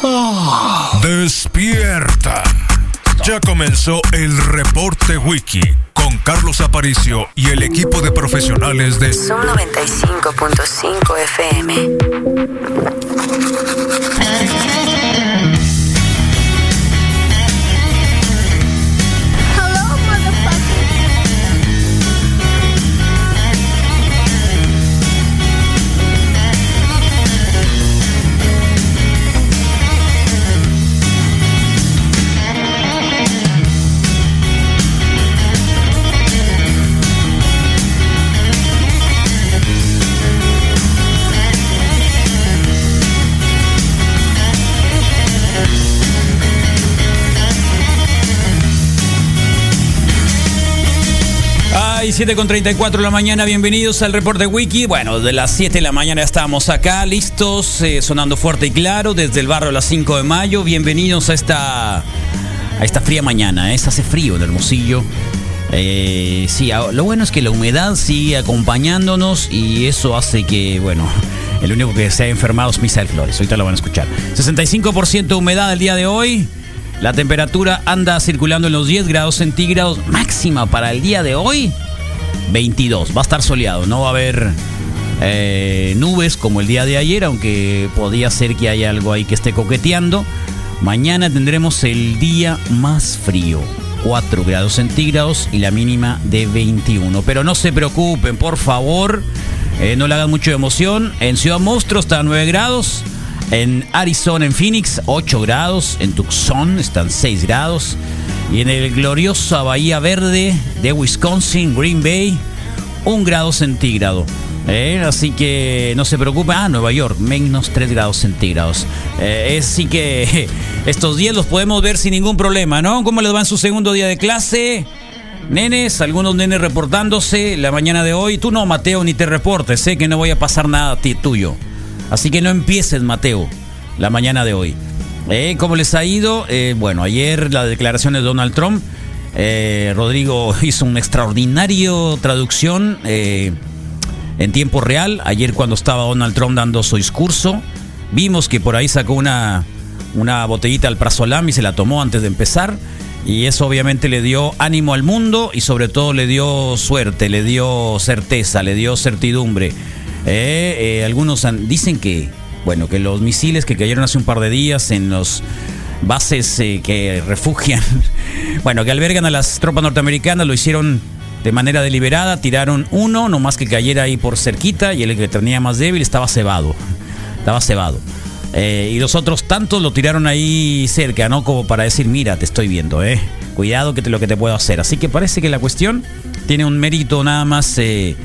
Despierta. Ya comenzó el reporte wiki con Carlos Aparicio y el equipo de profesionales de Son 95.5 FM. 7 con 34 de la mañana, bienvenidos al reporte wiki. Bueno, de las 7 de la mañana estamos acá, listos, eh, sonando fuerte y claro, desde el barrio a las 5 de mayo. Bienvenidos a esta, a esta fría mañana, ¿eh? Hace frío en Hermosillo. Eh, sí, lo bueno es que la humedad sigue acompañándonos y eso hace que, bueno, el único que se ha enfermado es Misael Flores. Ahorita lo van a escuchar. 65% de humedad el día de hoy. La temperatura anda circulando en los 10 grados centígrados. Máxima para el día de hoy, 22. Va a estar soleado. No va a haber eh, nubes como el día de ayer, aunque podía ser que haya algo ahí que esté coqueteando. Mañana tendremos el día más frío. 4 grados centígrados y la mínima de 21. Pero no se preocupen, por favor. eh, no le hagan mucha emoción. En Ciudad Monstruo está a 9 grados. En Arizona, en Phoenix, 8 grados. En Tucson están 6 grados. Y en el gloriosa Bahía Verde de Wisconsin, Green Bay, 1 grado centígrado. Eh, así que no se preocupen. Ah, Nueva York, menos 3 grados centígrados. Eh, así que estos días los podemos ver sin ningún problema, ¿no? ¿Cómo les va en su segundo día de clase? Nenes, algunos nenes reportándose la mañana de hoy. Tú no, Mateo, ni te reportes. Sé que no voy a pasar nada a ti tuyo. Así que no empieces, Mateo, la mañana de hoy. Eh, ¿Cómo les ha ido? Eh, bueno, ayer la declaración de Donald Trump. eh, Rodrigo hizo una extraordinario traducción eh, en tiempo real. Ayer cuando estaba Donald Trump dando su discurso, vimos que por ahí sacó una, una botellita al prazolam y se la tomó antes de empezar. Y eso obviamente le dio ánimo al mundo y sobre todo le dio suerte, le dio certeza, le dio certidumbre. Eh, eh, algunos han- dicen que, bueno, que los misiles que cayeron hace un par de días en los bases eh, que refugian, bueno, que albergan a las tropas norteamericanas, lo hicieron de manera deliberada, tiraron uno, nomás que cayera ahí por cerquita, y el que tenía más débil estaba cebado, estaba cebado. Eh, y los otros tantos lo tiraron ahí cerca, ¿no? Como para decir, mira, te estoy viendo, ¿eh? Cuidado que te, lo que te puedo hacer. Así que parece que la cuestión tiene un mérito nada más eh,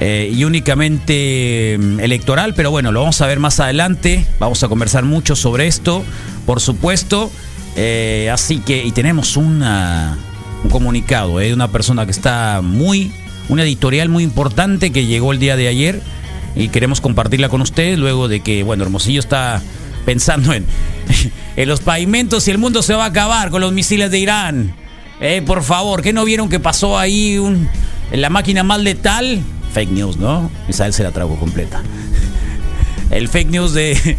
eh, y únicamente mm, electoral, pero bueno, lo vamos a ver más adelante. Vamos a conversar mucho sobre esto, por supuesto. Eh, así que, y tenemos una, un comunicado eh, de una persona que está muy, una editorial muy importante que llegó el día de ayer y queremos compartirla con ustedes luego de que, bueno, Hermosillo está pensando en, en los pavimentos y el mundo se va a acabar con los misiles de Irán. Eh, por favor, ¿qué no vieron que pasó ahí en la máquina más letal? Fake news, ¿no? Misael se la trago completa. El fake news de,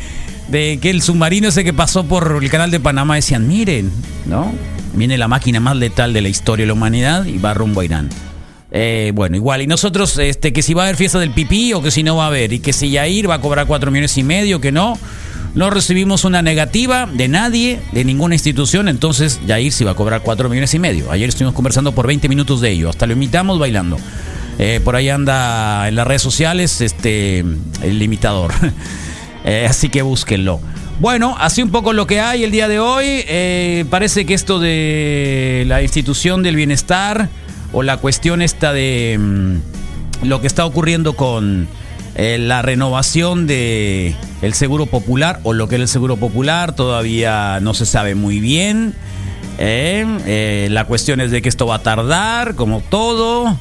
de que el submarino ese que pasó por el canal de Panamá decían, miren, ¿no? Viene la máquina más letal de la historia de la humanidad y va rumbo a Irán. Eh, bueno, igual, y nosotros, este, que si va a haber fiesta del pipí o que si no va a haber, y que si Yair va a cobrar cuatro millones y medio, que no, no recibimos una negativa de nadie, de ninguna institución, entonces Yair sí va a cobrar cuatro millones y medio. Ayer estuvimos conversando por 20 minutos de ello, hasta lo imitamos bailando. Eh, por ahí anda en las redes sociales este, el. Eh, así que búsquenlo. Bueno, así un poco lo que hay el día de hoy. Eh, parece que esto de la institución del bienestar o la cuestión esta de mm, lo que está ocurriendo con la renovación de el seguro popular o lo que es el seguro popular todavía no se sabe muy bien. La cuestión es de que esto va a tardar, como todo.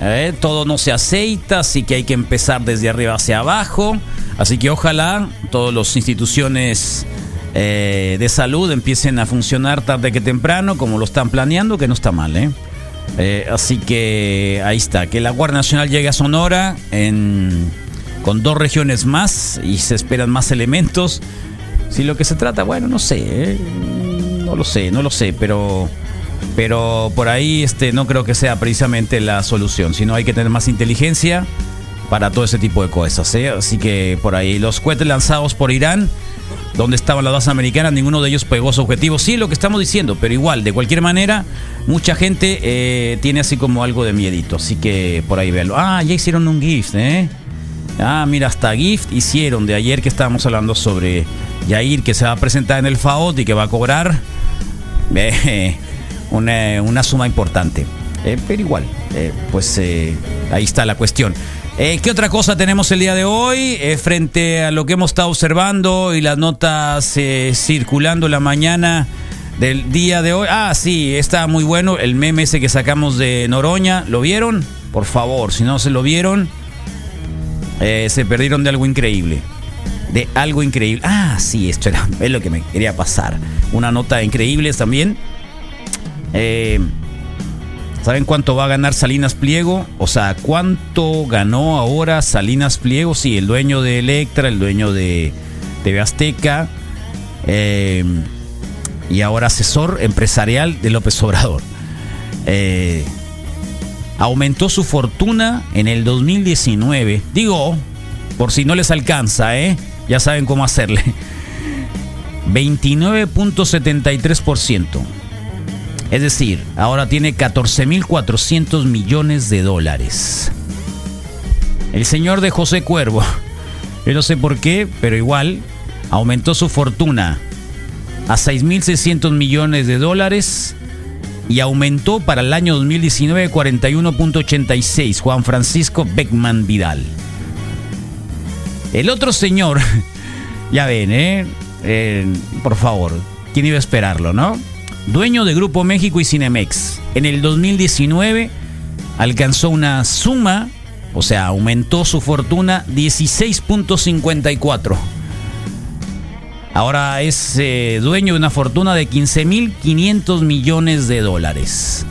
Eh, todo no se aceita, así que hay que empezar desde arriba hacia abajo. Así que ojalá todas las instituciones eh, de salud empiecen a funcionar tarde que temprano, como lo están planeando, que no está mal. ¿eh? Eh, así que ahí está, que la Guardia Nacional llegue a Sonora en, con dos regiones más y se esperan más elementos. Si lo que se trata, bueno, no sé, no lo sé, no lo sé, pero pero por ahí este no creo que sea precisamente la solución, sino hay que tener más inteligencia para todo ese tipo de cosas, ¿eh? Así que por ahí los cohetes lanzados por Irán donde estaban las dos americanas, ninguno de ellos pegó su objetivo. Sí, lo que estamos diciendo, pero igual, de cualquier manera, mucha gente eh, tiene así como algo de miedito. Así que por ahí véanlo. Ah, ya hicieron un gift, ¿eh? Ah, mira, hasta gift hicieron de ayer que estábamos hablando sobre Yair, que se va a presentar en el FAOT y que va a cobrar eh, una, suma importante. Eh, pero igual, pues ahí está la cuestión. Eh, ¿Qué otra cosa tenemos el día de hoy? Eh, frente a lo que hemos estado observando y las notas eh, circulando la mañana del día de hoy. Ah, sí, está muy bueno el meme ese que sacamos de Noroña. ¿Lo vieron? Por favor, si no se lo vieron, se perdieron de algo increíble. De algo increíble. Ah, sí, esto era, es lo que me quería pasar. Una nota increíble también. Eh, ¿Saben cuánto va a ganar Salinas Pliego? O sea, ¿cuánto ganó ahora Salinas Pliego? Sí, el dueño de Electra, el dueño de TV Azteca em, y ahora asesor empresarial de López Obrador. Eh, aumentó su fortuna en el 2019. Digo, por si no les alcanza, ¿eh? Ya saben cómo hacerle. 29.73%. Es decir, ahora tiene 14.400 millones de dólares. El señor de José Cuervo, yo no sé por qué, pero igual aumentó su fortuna a 6.600 millones de dólares y aumentó para el año 2019 41.86 Juan Francisco Beckman Vidal. El otro señor, ya ven, ¿eh? ¿eh? Por favor, ¿quién iba a esperarlo, no? Dueño de Grupo México y Cinemex. En el 2019 alcanzó una suma, o sea, aumentó su fortuna 16.54. Ahora es eh, dueño de una fortuna de 15.500 millones de dólares.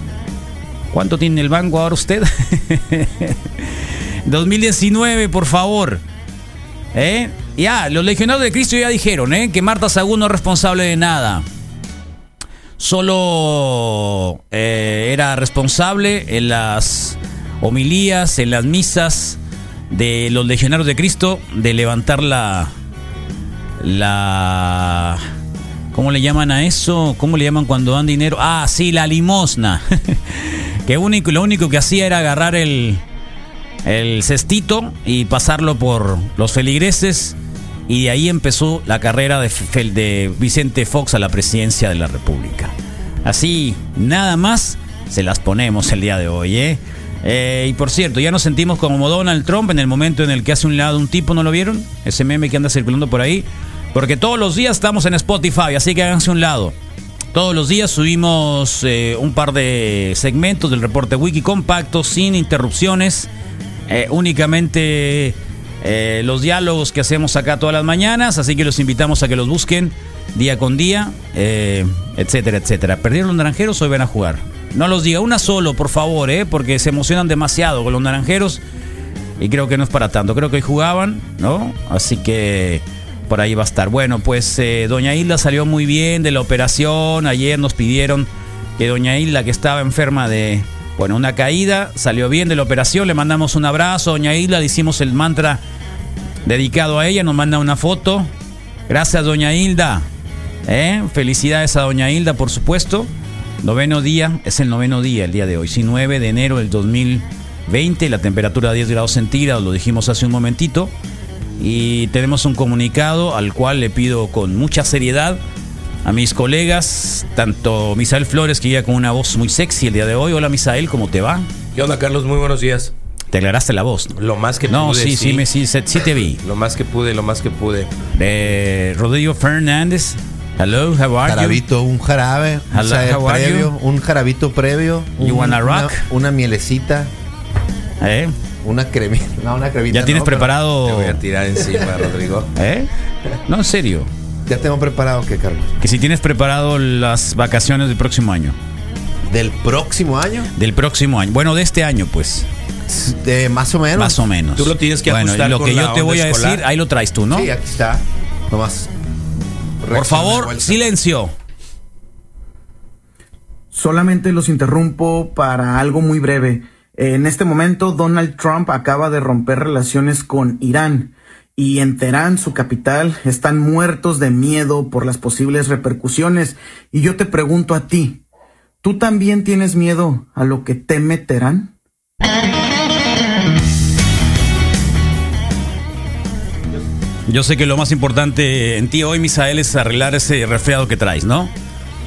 ¿Cuánto tiene el banco ahora usted? 2019, por favor. ¿Eh? Ya, los legionarios de Cristo ya dijeron ¿eh? que Marta Sagún no es responsable de nada solo eh, era responsable en las homilías, en las misas de los legionarios de Cristo de levantar la la ¿cómo le llaman a eso? ¿Cómo le llaman cuando dan dinero? Ah, sí, la limosna. que único, lo único que hacía era agarrar el el cestito y pasarlo por los feligreses y de ahí empezó la carrera de, de Vicente Fox a la presidencia de la República. Así, nada más, se las ponemos el día de hoy, ¿eh? ¿eh? y por cierto, ya nos sentimos como Donald Trump en el momento en el que hace un lado un tipo, ¿no lo vieron? Ese meme que anda circulando por ahí. Porque todos los días estamos en Spotify, así que háganse un lado. Todos los días subimos eh, un par de segmentos del reporte Wiki compacto, sin interrupciones, únicamente eh, los diálogos que hacemos acá todas las mañanas, así que los invitamos a que los busquen día con día, eh, etcétera, etcétera. ¿Perdieron los naranjeros o van a jugar? No los diga una solo, por favor, eh, porque se emocionan demasiado con los naranjeros y creo que no es para tanto. Creo que hoy jugaban, ¿no? Así que por ahí va a estar. Bueno, pues Doña Hilda salió muy bien de la operación. Ayer nos pidieron que Doña Hilda, que estaba enferma de, bueno, una caída, salió bien de la operación. Le mandamos un abrazo, Doña Hilda, le hicimos el mantra dedicado a ella, nos manda una foto. Gracias, doña Hilda. ¿Eh? Felicidades a doña Hilda, por supuesto. Noveno día, es el noveno día el día de hoy, sí, 9 de enero del 2020, la temperatura 10 grados centígrados, lo dijimos hace un momentito. Y tenemos un comunicado al cual le pido con mucha seriedad a mis colegas, tanto Misael Flores, que llega con una voz muy sexy el día de hoy. Hola Misael, ¿cómo te va? ¿Qué onda, Carlos? Muy buenos días. Te aclaraste la voz. Lo más que no, pude. sí, sí, me, sí, sí, te vi. Lo más que pude, lo más que pude. De Rodrigo Fernández. Hello, how are jarabito, un jarabe, Hello, un, previo, un jarabito previo. You wanna rock? Una, mielecita. ¿Eh? Una cremita. No, una cremita. ¿Ya tienes preparado? Te voy a tirar encima, Rodrigo. ¿Eh? No, en serio. ¿Ya tengo preparado qué, Carlos? Que si tienes preparado las vacaciones del próximo año. ¿Del próximo año? Del próximo año. Bueno, de este año, pues. De más o menos. Más o menos. Tú lo tienes que bueno, ajustar lo con que yo te voy a escolar. decir, ahí lo traes tú, ¿no? Sí, aquí está. Nomás. Por favor, silencio. Solamente los interrumpo para algo muy breve. En este momento, Donald Trump acaba de romper relaciones con Irán y en Teherán, su capital, están muertos de miedo por las posibles repercusiones. Y yo te pregunto a ti, ¿tú también tienes miedo a lo que teme Teherán? Yo sé que lo más importante en ti hoy, Misael, es arreglar ese resfriado que traes, ¿no?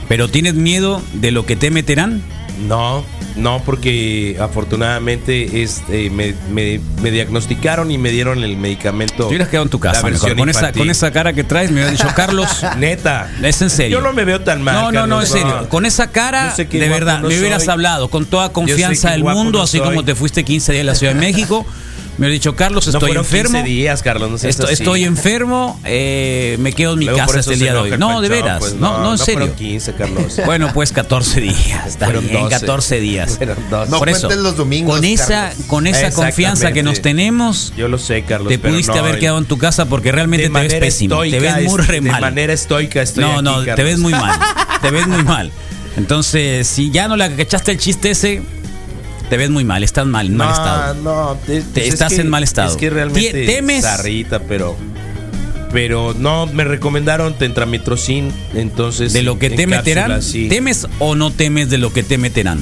Pero ¿tienes miedo de lo que te meterán? No, no, porque afortunadamente este, me, me- me diagnosticaron y me dieron el medicamento. Te hubieras quedado en tu casa. Mejor. Con, esa, con esa cara que traes, me hubiera dicho, Carlos, Neta. es en serio. Yo no me veo tan mal. No, no, no, en serio. Con esa cara, de verdad, no me hubieras soy. hablado con toda confianza del mundo, no así soy. como te fuiste 15 días a la Ciudad de México. Me hubiera dicho, Carlos, No estoy fueron 15 enfermo. días, Carlos, no estoy enfermo, eh, me quedo en mi Luego casa este día de hoy. No, de veras. pues no, no, en serio. fueron 15, Carlos. Bueno, pues 14 días. Está Fueron bien, 12. 14 días. Fueron 12. No Por eso, los domingos, con esa, con esa confianza que nos tenemos, Yo lo sé, Carlos. te pudiste no, haber quedado en tu casa porque realmente te ves pésimo. te ves muy re mal. De manera estoica estoy no, aquí, no, te ves muy mal. Te ves muy mal. Entonces, si ya no le cachaste el chiste ese, te ves muy mal, estás mal, en mal no, estado. No, te- es estás que- en mal estado. Es que realmente ¿temes? zarrita, pero pero no me recomendaron tentramitrocin, entonces De lo que te cápsula, meterán, sí. ¿temes o no temes de lo que te meterán?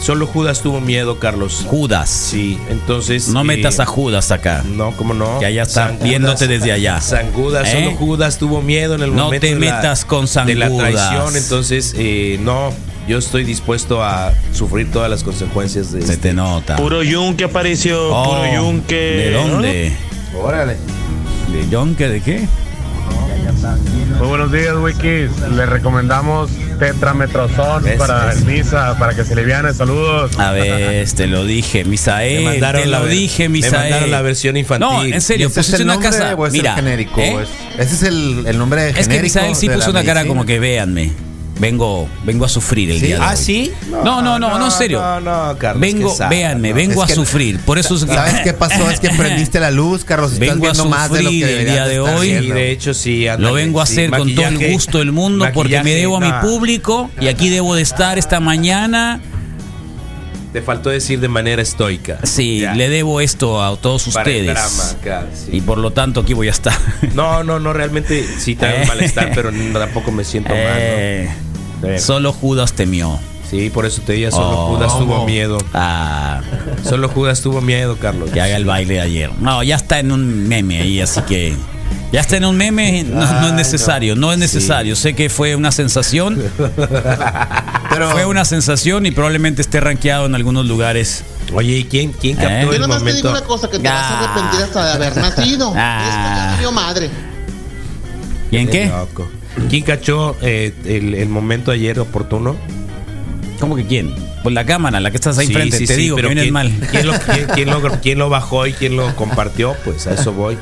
Solo Judas tuvo miedo, Carlos. Judas. Sí, entonces No eh, metas a Judas acá. No, cómo no. Que allá está San viéndote desde allá. San Judas, ¿Eh? solo Judas tuvo miedo en el No momento te de la- metas con San de la traición, entonces eh, no, yo estoy dispuesto a sufrir todas las consecuencias de Se este- te nota. Puro yunque apareció, Oh, puro yunque. ¿De dónde? Órale. ¿De yonque de qué? Muy buenos días, Wikis. Le recomendamos tetrametrozón Eso, para el misa, para que se liviane. Saludos. A ver, te lo dije, Misael. Me mandaron te la lo ver- dije, me Misael. mandaron la versión infantil. No, en serio, ¿Ese es pusiste el una nombre casa. es Mira, genérico? ¿eh? ¿Es- ¿Ese es el, el nombre genérico? Es que Misael sí puso la una cara como que véanme. Vengo, vengo a sufrir el ¿Sí? día de Ah, hoy. ¿sí? No, no, no, no, en serio. No, no, Carlos. vengo, sad, véanme, no. vengo Es a que- sufrir. Por eso es que- ¿Sabes qué pasó? Es que prendiste la luz, Carlos. Estás Vengo a más de lo que sufrir el día de hoy. Viendo. de hecho sí. Lo vengo a sí, hacer con todo el gusto del mundo porque me debo a mi no. público y aquí debo de estar esta mañana. Te faltó decir de manera estoica. Sí, Ya. le debo esto a todos Para el ustedes. drama acá, sí. Y por lo tanto aquí voy a estar. No, no, no, realmente sí traigo Eh. malestar, pero tampoco me siento Eh, mal. ¿no? Eh, Solo Judas temió. Sí, por eso te digo, solo Oh. Judas tuvo ¿Cómo? miedo. Ah, Solo Judas tuvo miedo, Carlos. que haga el baile de ayer. No, ya está en un meme ahí, así que. Ya está en un meme, no, no es necesario, no, es necesario. Sé que fue una sensación, Pero fue una sensación y probablemente esté rankeado en algunos lugares. Oye, ¿y quién, quién captó Eh. Yo el nada más te digo momento? una cosa, que te vas a Ah. arrepentir hasta de haber nacido. Ah. Madre. ¿Quién qué? Loco. ¿Quién cachó eh, el, el momento ayer oportuno? ¿Cómo que quién? Pues la cámara, la que estás ahí Sí, enfrente, sí, te sí, digo que pero vienes ¿quién, mal. ¿quién lo, quién- quién lo- quién lo bajó y quién lo compartió? Pues a eso voy.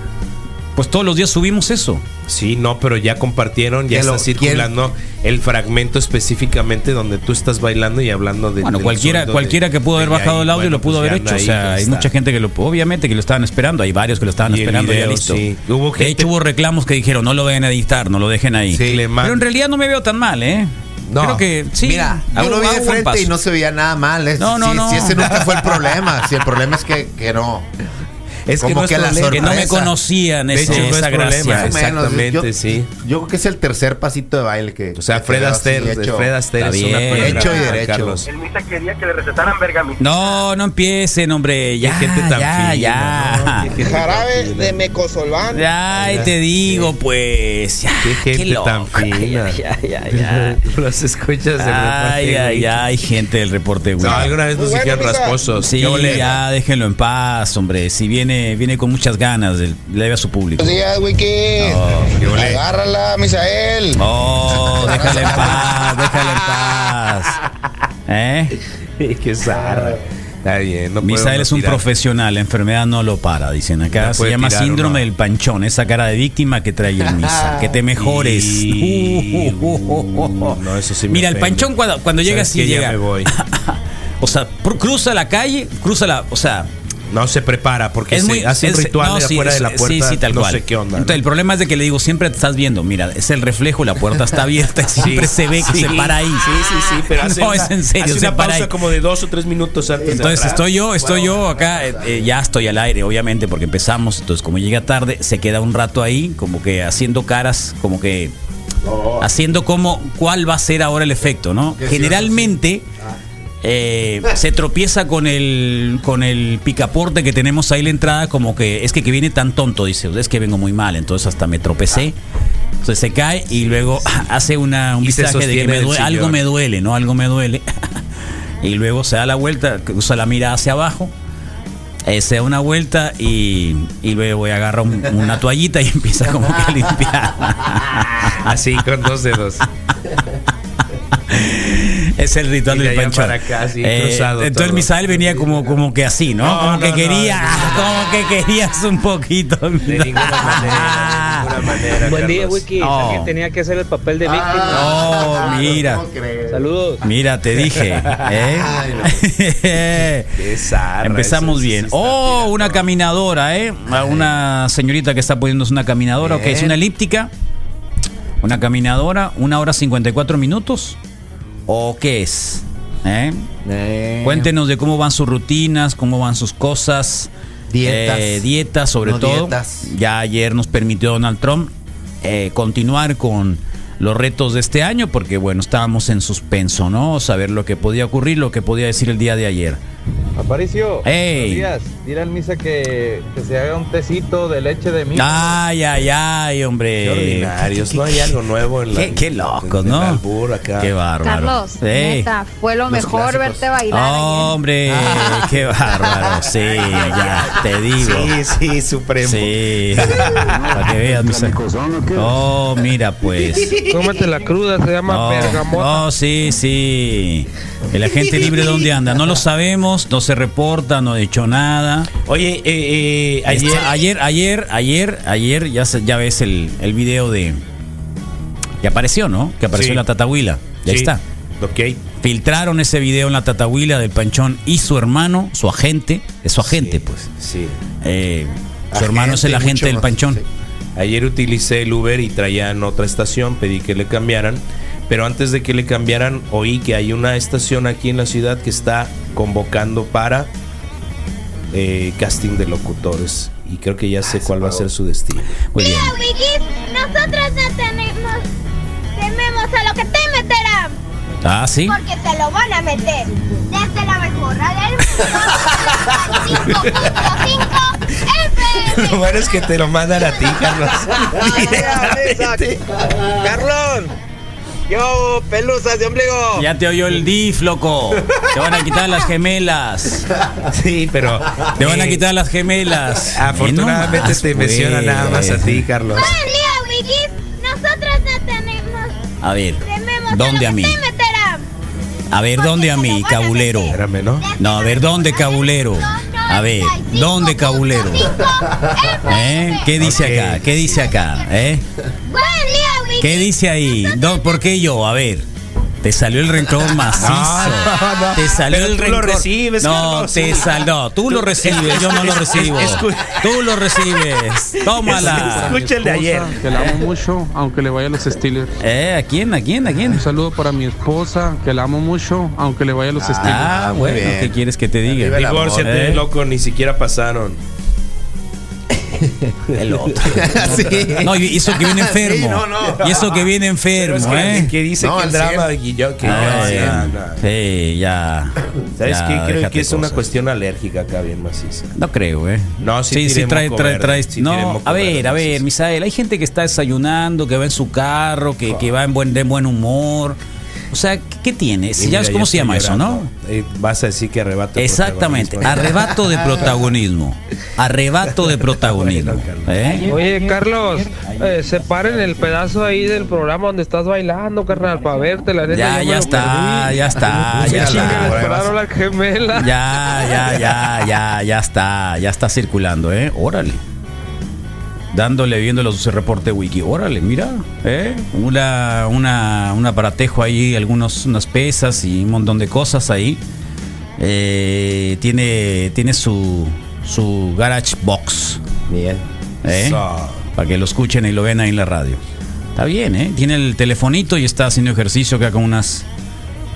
Pues todos los días subimos eso. Sí, no, pero ya compartieron, ya ¿Quién lo- está circulando el fragmento específicamente donde tú estás bailando y hablando de. Bueno, del cualquiera, cualquiera de- que pudo haber bajado ahí. el audio Bueno, lo pudo pues haber ya hecho. O sea, hay está. mucha gente que lo, obviamente que lo estaban esperando. Hay varios que lo estaban Y esperando ya video, listo. sí. Hubo de hecho, hubo reclamos que dijeron no lo vayan a editar, no lo dejen ahí. Sí, le Pero en realidad no me veo tan mal, ¿eh? No. Creo que sí. Mira, yo lo vi de frente y no se veía nada mal. Es- No, no, si, no. si ese nunca fue el problema. Si el problema es que, que no. Es que Como no es que la. Que no me conocían De ese- no es esa gracia. Menos, Exactamente, yo- sí. Yo creo que es el tercer pasito de baile que. O sea, que Fred Astaire, hecho. Fred Astaire es una bien. Hecho y derecho. Carlos. El misa quería que le recetaran bergamín. No, no empiecen, hombre. Ya, Qué gente tan ya, fina, ya. ¿no? Qué tan Jarabe de mecosolván. Ay, te digo, pues. Ya, Qué gente loco. tan fina. Ya, ya, ya. Los escuchas del Ay, reporte, ay, ay, gente del reporte, güey. No, alguna vez nos Muy bueno, dijeron rasposos. Sí, ¿Qué ya déjenlo en paz, hombre. Si viene, viene con muchas ganas, del- le debe a su público. Buenos días, Wiki. Oh, ¿qué ole? Agárrala, Misael. Oh, déjale en paz, déjale en paz. ¿Eh? Qué zarra. Está bien. No Misael es un tirar. profesional, la enfermedad no lo para, dicen acá. No Se llama tirar síndrome del panchón, esa cara de víctima que trae el Misa. Que te mejores. Y- No, eso sí me Mira, el panchón cuando, cuando llega ¿Sabes así llega. me voy. O sea, cruza la calle, cruza la. O sea, No se prepara porque Es se muy, hace un ritual no, de afuera de la puerta. Sí, sí, tal no cual. sé qué onda. el problema es de que le digo, siempre te estás viendo, mira, es el reflejo, la puerta está abierta, siempre se ve que Sí, se para ahí. Sí, sí, sí, pero hace no, una, es en serio, hace se una para pausa ahí. como de dos o tres minutos antes de Entonces estoy yo, estoy yo acá, eh, eh, ya estoy al aire, obviamente, porque empezamos. Entonces, como llega tarde, se queda un rato ahí, como que haciendo caras, como que haciendo como cuál va a ser ahora el efecto, ¿no? Generalmente eh, se tropieza con el con el picaporte que tenemos ahí en la entrada, como que es que, que viene tan tonto, dice, es que vengo muy mal, entonces hasta me tropecé. Entonces se cae y luego hace una, un vistaje de que me duele- algo me duele, ¿no? Algo me duele. y luego se da la vuelta, usa la mira hacia abajo, eh, se da una vuelta y, y luego agarra un- una toallita y empieza como que a limpiar. Así, con dos dedos. Es el ritual del panchón. para acá, así, Eh, cruzado entonces todo. Misael venía como, como que así, ¿no? No, como que no, quería, no, como que querías un poquito. De ninguna manera, de ninguna manera. Buen día. Wiki. Oh. Alguien tenía que hacer el papel de víctima. Oh, mira. Saludos. Mira, te dije. ¿eh? Qué zarra, Empezamos bien. Oh, una caminadora, ¿eh? A Una señorita que está poniéndose una caminadora, ok, es Bien. una elíptica. Una caminadora, una hora 54 minutos. ¿O qué es? ¿Eh? Eh, Cuéntenos de cómo van sus rutinas, cómo van sus cosas. Dietas. Eh, dietas, sobre No todo. dietas. Ya ayer nos permitió Donald Trump eh, continuar con los retos de este año, porque bueno, estábamos en suspenso, ¿no? Saber lo que podía ocurrir, lo que podía decir el día de ayer. Aparicio, Ey. buenos días. Dile al Misa que, que se haga un tecito de leche de mica. Ay, ay, ay, hombre. Qué ordinarios. No hay algo nuevo en la. Qué, qué locos, ¿no? albur acá. Qué bárbaro. Carlos, Ey. neta, fue lo Los mejor clásicos. verte bailar. Hombre, qué bárbaro. Sí, ya, te digo. Sí, sí, supremo. Sí. Para que veas, mis Oh, mira, pues. Cómete la cruda, se llama No, bergamota. no, sí, sí. El agente libre dónde anda, no lo sabemos, no se reporta, no ha hecho nada. Oye, eh, eh, ayer. Ayer, ayer, ayer, ayer, ya, ya ves el, el video de que apareció, ¿no? Que apareció Sí. en la Tatahuila. Ya Sí, está. Ok. Filtraron ese video en la Tatahuila del Panchón y su hermano, su agente, es su agente, Sí, pues. Sí. Eh, su Agente, hermano es el agente del Panchón. Ayer utilicé el Uber y traían otra estación, pedí que le cambiaran, pero antes de que le cambiaran oí que hay una estación aquí en la ciudad que está convocando para eh, casting de locutores y creo que ya sé cuál va a ser su destino. Muy bien. Nosotros no tenemos, tememos a lo que te meterán, Ah, sí. porque te lo van a meter. Desde la mejor del mundo, 5.5 FM. Lo bueno es que te lo mandan a ti, Carlos. Carlón, yo, pelusas de ombligo. Ya te oyó el DIF, loco. Te van a quitar las gemelas. Sí, pero Te van a eh, quitar las gemelas. Afortunadamente Eh, te menciona pues. nada más a ti, Carlos. Día, Wikis, nosotros no tenemos, A ver, tememos ¿dónde a mí? A ver, ¿dónde a mí, cabulero? Espérame, ¿no? No, a ver, ¿dónde, cabulero? A ver, ¿dónde, cabulero? ¿Eh? ¿Qué dice acá? ¿Qué dice acá? ¿Eh? ¿Qué dice ahí? No, ¿Por qué yo? A ver. Te salió el rencor macizo. No, no. Te salió Pero el tú lo rencor. recibes, No, te sal, no, tú lo recibes, yo no lo recibo. Tú lo recibes. Tómala. Escucha el de ayer. Que la amo mucho, aunque le vaya a los Steelers. ¿Eh? ¿A quién? ¿A quién? ¿A quién? Un saludo para mi esposa, que la amo mucho, aunque le vaya a los Steelers. Ah, bueno. ¿qué quieres que te diga? Divórciate, ¿eh? loco, ni siquiera pasaron. El otro. Sí. No, y eso que viene enfermo. Sí, no, no. Y eso que viene enfermo, es que, ¿eh? que dice No, que el drama y yo que sí. ya, no. Sí, ya. ¿Sabes ya, qué? Creo que es una cosas. cuestión alérgica acá bien maciza. No creo, ¿eh? No, sí sí, sí trae, trae, trae. sí no, a ver, a ver. Misael, hay gente que está desayunando, que va en su carro, que, que va en buen, de buen humor. O sea, ¿qué, tiene? Si ya mira, ves cómo se llama eso, ¿no? Eh, vas a decir que arrebato. el Exactamente, arrebato de protagonismo. Arrebato de protagonismo. Bueno, Carlos. ¿eh? Oye, Carlos, eh, separen el pedazo ahí del programa donde estás bailando, carnal, para verte. La neta, Ya, ya está, ya está, ya está. esperaron la gemela. Ya, ya, ya, ya, ya está, ya está circulando, ¿eh? Órale. Dándole, viendo los reporte wiki. Órale, mira, ¿eh? Una, una, un aparatejo ahí, algunos, unas pesas y un montón de cosas ahí. Eh, tiene, tiene su, su Garage Box. Bien. ¿eh? Para que lo escuchen y lo vean ahí en la radio. Está bien, ¿eh? Tiene el telefonito y está haciendo ejercicio acá con unas...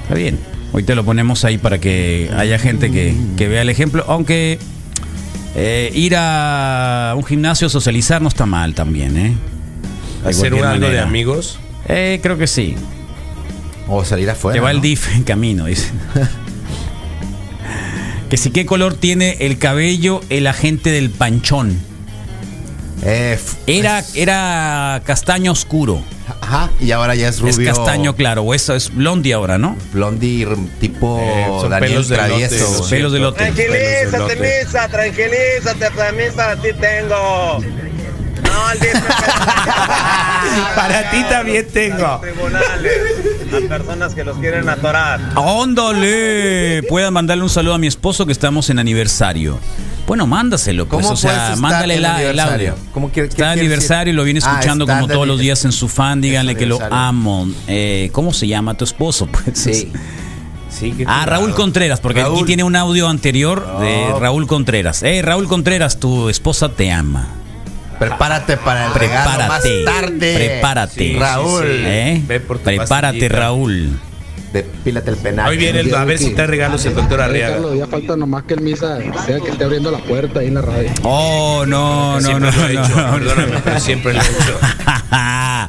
Está bien. Hoy te lo ponemos ahí para que haya gente que, que vea el ejemplo. Aunque eh, ir a un gimnasio a socializar no está mal también, ¿eh? De Hacer un algo de amigos. Eh, creo que sí. O salir afuera. Te va el. DIF en camino, dice. que si qué color tiene el cabello el agente del panchón. Eh, Era, es- era castaño oscuro. Ajá, y ahora ya es rubio. Es castaño claro, o eso es blondie ahora, ¿no? Blondie tipo Eh, son Daniel pelos de lote, Travieso. lo güey. Pelos de lote. Tranquilízate, Misa, tranquilízate, también para ti tengo. No, el 10 Para ti también tengo. tribunales. Las personas que los quieren atorar. ¡Óndale! Puedan mandarle un saludo a mi esposo que estamos en aniversario. Bueno, mándaselo, pues. ¿Cómo O sea, mándale la- el audio. ¿Cómo qué Está de aniversario y lo viene? Ah, escuchando como todos los días en su fan. Díganle que lo amo. Eh, ¿Cómo se llama tu esposo? Pues Sí. Sí, Ah. Raúl Contreras, porque aquí tiene un audio anterior de. Raúl Contreras. Eh, Raúl Contreras, tu esposa te ama. Prepárate para el regalo más Prepárate. tarde. Prepárate. Sí, Raúl. ¿Eh? Ve por tu Prepárate, pastillita. Raúl. Depílate el penal. Hoy viene el- a ver si trae regalos el doctor Arriaga. Carlos, ya falta nomás que el misa sea que esté abriendo la puerta ahí en la radio. Oh, no, no, no. lo he hecho, no, no. perdóname, pero siempre lo he hecho.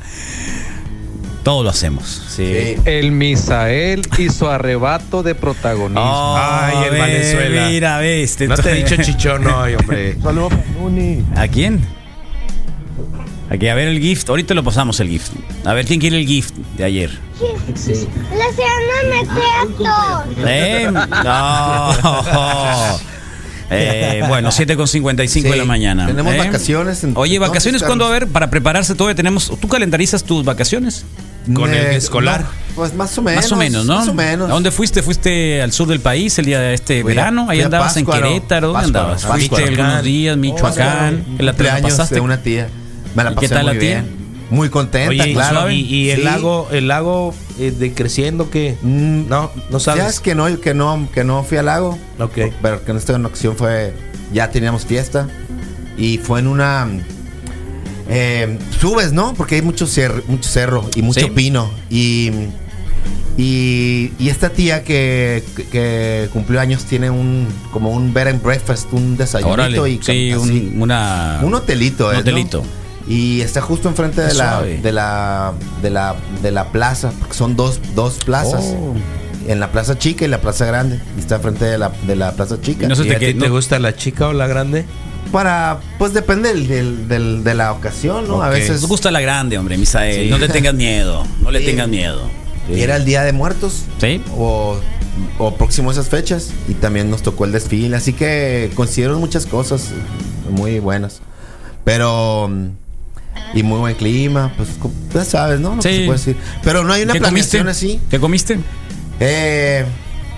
Todo lo hacemos. Sí. El Misael y su arrebato de protagonismo. Oh, Ay, el ve, Valenzuela. Mira, ves. No te he dicho chichón hoy, hombre. Saludos. ¿A quién? Aquí, a ver el gift. Ahorita lo pasamos el gift. A ver quién quiere el gift de ayer. Luciano me ¿Eh? No. Eh, bueno, 7 con 55 de Sí, la mañana. tenemos ¿eh? vacaciones en- Oye, ¿dónde ¿vacaciones cuándo? A ver, para prepararse todavía tenemos. ¿Tú calendarizas tus vacaciones? Con el Eh, escolar. no, pues más o menos. más o menos, ¿no? Más o menos. ¿A dónde fuiste? ¿Fuiste al sur del país el día de este Fui a- verano? Ahí andabas en Querétaro. ¿Dónde andabas? Fuiste algunos días, Michoacán. Un ¿Que la te la cumpleaños pasaste? de una tía. Me la ¿Y pasé qué tal muy la tía? bien. Muy contenta, Oye, claro. y, y el Sí. lago, el lago eh, de creciendo que Mm, no, no Ya sabes. es que no, que no, que no fui al lago. Ok. Pero que en esta ocasión fue. Ya teníamos fiesta. Y fue en una. eh, subes, ¿no? Porque hay mucho, cer- mucho cerro y mucho Sí. pino. Y. Y, y esta tía que, que cumplió años tiene un como un bed and breakfast, un desayunito Órale. y Sí, así. un, una, un hotelito, un ¿eh, no? Y está justo enfrente de la, de la de la de la plaza, porque son dos, dos plazas. Oh. En la plaza chica y la plaza grande. Y está enfrente de la, de la plaza chica. Y no ¿Y te a te gusta la chica o la grande? Para, pues depende del, del- del- de la ocasión, ¿no? A Ok. veces. Nos gusta la grande, hombre, Misael. Sí. No le tengas miedo. No le Sí. tengas miedo. Y era el día de muertos. ¿Sí? O, o próximo a esas fechas. Y también nos tocó el desfile. Así que considero muchas cosas muy buenas. Pero. Y muy buen clima. Pues ya sabes, ¿no? Lo que Sí. se puede decir. Pero no hay una planeación así. ¿Qué comiste? Eh,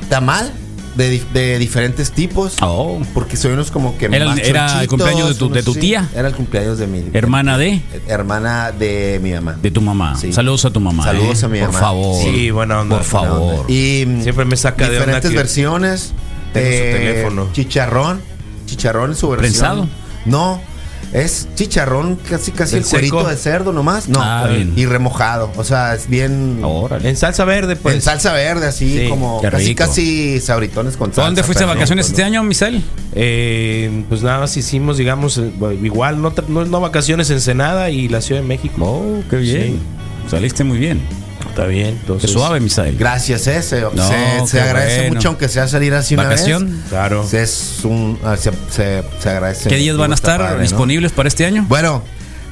tamal de, de diferentes tipos. Oh. Porque soy unos como que Era más era el cumpleaños de tu- de tía. Era el cumpleaños de mi Hermana de. hermana de mi mamá. De tu mamá. Sí. Saludos a tu mamá. Saludos ¿eh? a mi Por mamá. favor. Sí, buena onda. Por favor. Y mm, Siempre me saca de diferentes que versiones. tengo su teléfono. Chicharrón. Chicharrón en su versión. ¿Prensado? No. Es chicharrón casi casi ¿Del el cuerito seco? de cerdo nomás. No. Ah, bien. y remojado. O sea, es bien. Órale. En salsa verde, pues. en salsa verde, así Sí, como qué casi rico. casi sabritones con salsa. ¿Dónde fuiste de pero no, vacaciones pues este no. año, Misael? Eh, pues nada más hicimos, digamos, eh, igual, no, tra- no, no vacaciones en Ensenada y la Ciudad de México. Oh, qué bien. Saliste muy bien. Está bien, entonces. suave, Misael. Gracias, eh, se, No, se, se qué agradece bueno. mucho, aunque sea salir así una ¿Vacación? vez. Claro. Es un, ah, se, se- se agradece. ¿Qué días van a estar padre, ¿no? disponibles para este año? Bueno,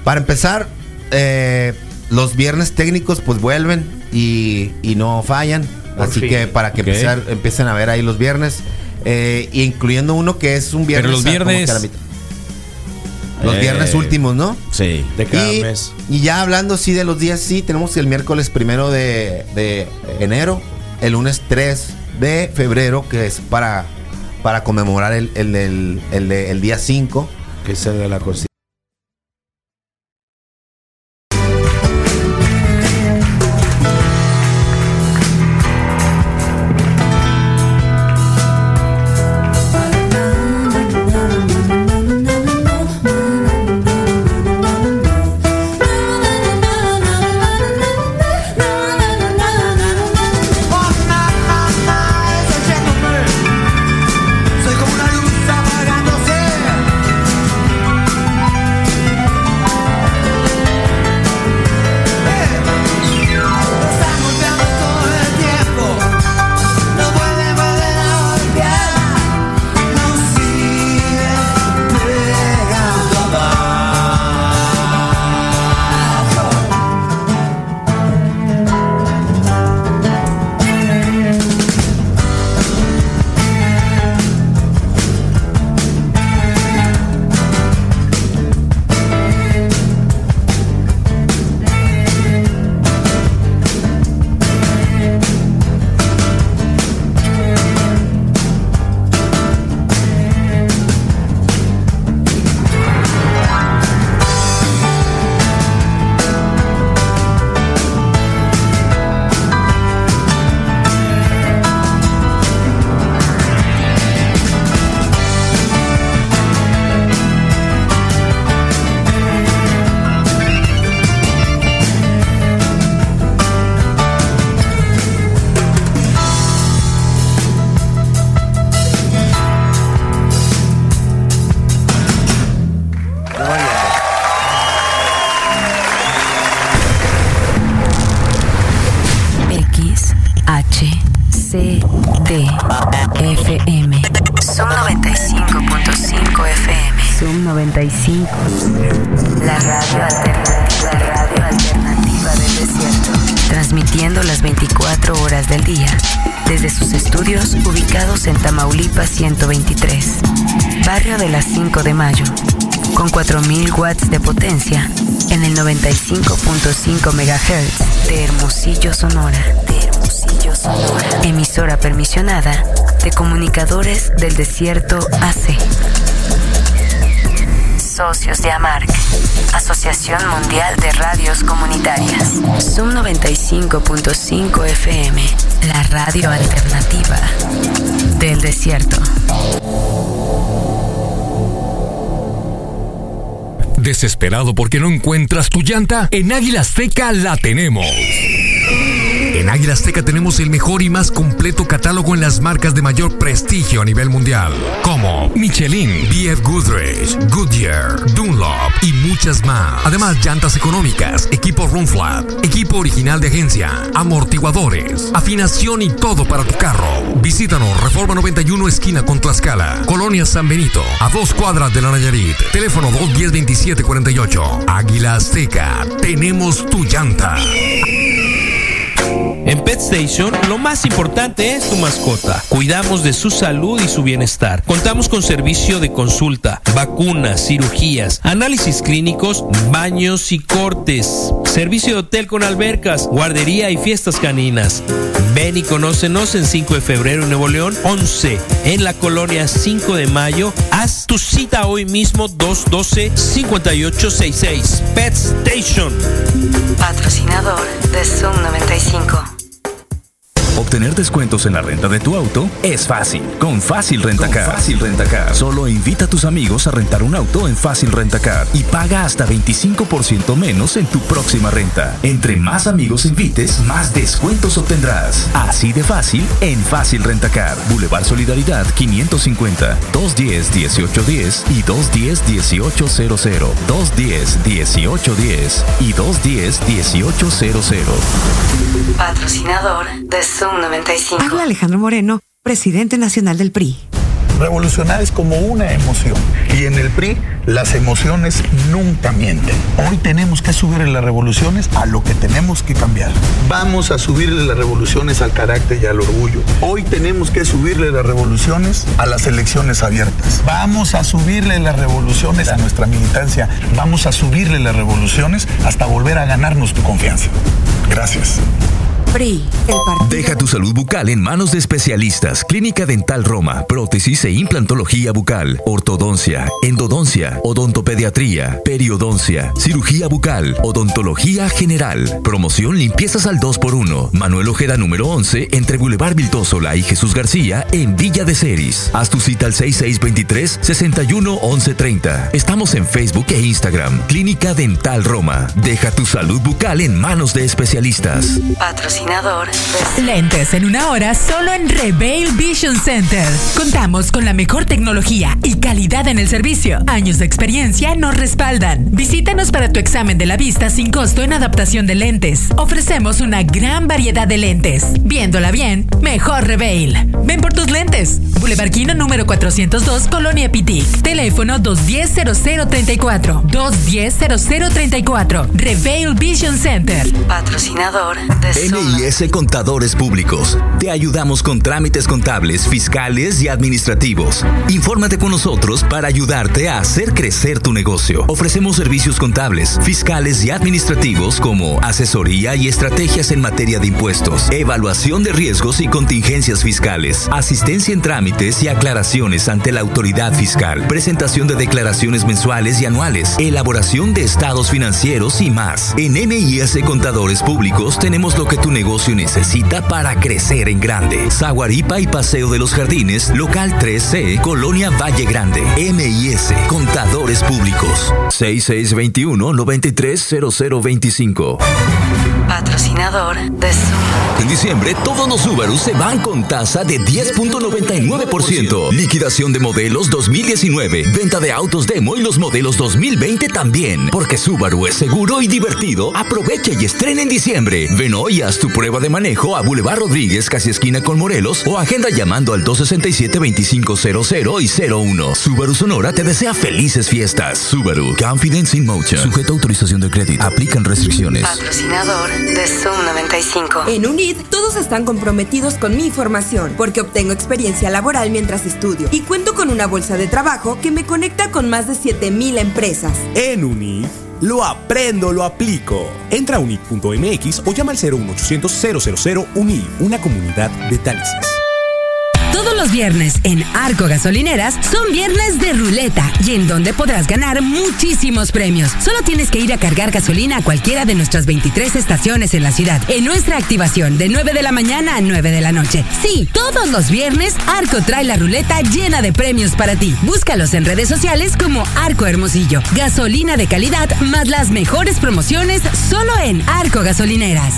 para empezar, eh, los viernes técnicos pues vuelven y, y no fallan. Por así fin. que para que empezar- empiecen a ver ahí los viernes. eh, incluyendo uno que es un viernes. Pero los a- como que a viernes- la mitad. Los Eh, viernes últimos, ¿no? Sí. De cada y, mes. y ya hablando sí de los días, sí, tenemos el miércoles primero de, de enero, el lunes 3 de febrero, que es para, para conmemorar el, el, el día 5. Que es el de la 95. La radio alternativa, la radio alternativa del desierto. Transmitiendo las 24 horas del día. Desde sus estudios ubicados en Tamaulipas 123. Barrio de las 5 de Mayo. Con 4000 watts de potencia en el 95.5 MHz de Hermosillo, Sonora. De Hermosillo, Sonora. Emisora permisionada de Comunicadores del Desierto AC. Socios de AMARC, Asociación Mundial de Radios Comunitarias. Zoom 95.5 FM, la radio alternativa del desierto. ¿Desesperado porque no encuentras tu llanta? En Águila Azteca la tenemos. En Águila Azteca tenemos el mejor y más completo catálogo en las marcas de mayor prestigio a nivel mundial, como Michelin, BF Goodrich, Goodyear, Dunlop y muchas más. Además, llantas económicas, equipo Run Flat, equipo original de agencia, amortiguadores, afinación y todo para tu carro. Visítanos, Reforma 91 esquina con Tlaxcala, Colonia San Benito, a dos cuadras de la Nayarit. Teléfono 210-2748. Águila Azteca, tenemos tu llanta. En Pet Station, lo más importante es tu mascota. Cuidamos de su salud y su bienestar. Contamos con servicio de consulta, vacunas, cirugías, análisis clínicos, baños y cortes. Servicio de hotel con albercas, guardería y fiestas caninas. Ven y conócenos en 5 de febrero en Nuevo León, 11 en la colonia 5 de mayo. Haz tu cita hoy mismo 212-5866. Pet Station. Patrocinador de Zoom 95. Obtener descuentos en la renta de tu auto es fácil. Con Fácil Rentacar. Fácil Rentacar. Solo invita a tus amigos a rentar un auto en Fácil Rentacar y paga hasta 25% menos en tu próxima renta. Entre más amigos invites, más descuentos obtendrás. Así de fácil en Fácil Rentacar. Boulevard Solidaridad 550 210 1810 y 210 1800. 210 1810 y 210 1800. Patrocinador de Zoom 95. Habla Alejandro Moreno, presidente nacional del PRI. Revolucionar es como una emoción. Y en el PRI las emociones nunca mienten. Hoy tenemos que subirle las revoluciones a lo que tenemos que cambiar. Vamos a subirle las revoluciones al carácter y al orgullo. Hoy tenemos que subirle las revoluciones a las elecciones abiertas. Vamos a subirle las revoluciones a nuestra militancia. Vamos a subirle las revoluciones hasta volver a ganarnos tu confianza. Gracias. PRI, el partido. Deja tu salud bucal en manos de especialistas. Clínica Dental Roma, prótesis e implantología bucal, ortodoncia, endodoncia, odontopediatría, periodoncia, cirugía bucal, odontología general. Promoción limpiezas al 2x1. Manuel Ojeda número 11 entre Boulevard Viltósola y Jesús García en Villa de Ceris. Haz tu cita al 6623 61 1130. Estamos en Facebook e Instagram. Clínica Dental Roma. Deja tu salud bucal en manos de especialistas. Patrocinador Lentes en una hora solo en Reveil Vision Center. Contamos con la mejor tecnología y calidad en el servicio. Años de experiencia nos respaldan. Visítanos para tu examen de la vista sin costo en adaptación de lentes. Ofrecemos una gran variedad de lentes. Viéndola bien, mejor Reveil. Ven por tus lentes. Boulevard Quino número 402, Colonia Pitic. Teléfono 210-0034. 210-0034. Reveil Vision Center. Patrocinador de NIS Contadores Públicos. Te ayudamos con trámites contables, fiscales y administrativos. Infórmate con nosotros para ayudarte a hacer crecer tu negocio. Ofrecemos servicios contables, fiscales y administrativos como asesoría y estrategias en materia de impuestos, evaluación de riesgos y contingencias fiscales, asistencia en trámites y aclaraciones ante la autoridad fiscal, presentación de declaraciones mensuales y anuales, elaboración de estados financieros y más. En MIS Contadores Públicos tenemos lo que tu negocio necesita para crecer en grande. Zaguaripa y Paseo de los Jardines, local 3C, Colonia Valle Grande. MIS, Contadores Públicos. 6621-930025. Patrocinador de Zoom En diciembre, todos los Subaru se van con tasa de 10.99%. Liquidación de modelos 2019. Venta de autos demo y los modelos 2020 también. Porque Subaru es seguro y divertido. Aprovecha y estrena en diciembre. Ven hoy haz tu prueba de manejo a Boulevard Rodríguez, casi esquina con Morelos, o agenda llamando al 267-2500 y 01. Subaru Sonora te desea felices fiestas. Subaru, Confidence in Motion. Sujeto a autorización de crédito. Aplican restricciones. Patrocinador de Zoom 95. En UNID, todos están comprometidos con mi formación, porque obtengo experiencia laboral mientras estudio y cuento con una bolsa de trabajo que me conecta con más de 7000 empresas. En UNID, lo aprendo, lo aplico. Entra a unid.mx o llama al 01800 000 UNID, una comunidad de taxis. Todos los viernes en Arco Gasolineras son viernes de ruleta y en donde podrás ganar muchísimos premios. Solo tienes que ir a cargar gasolina a cualquiera de nuestras 23 estaciones en la ciudad. En nuestra activación de 9 de la mañana a 9 de la noche. Sí, todos los viernes Arco trae la ruleta llena de premios para ti. Búscalos en redes sociales como Arco Hermosillo. Gasolina de calidad más las mejores promociones solo en Arco Gasolineras.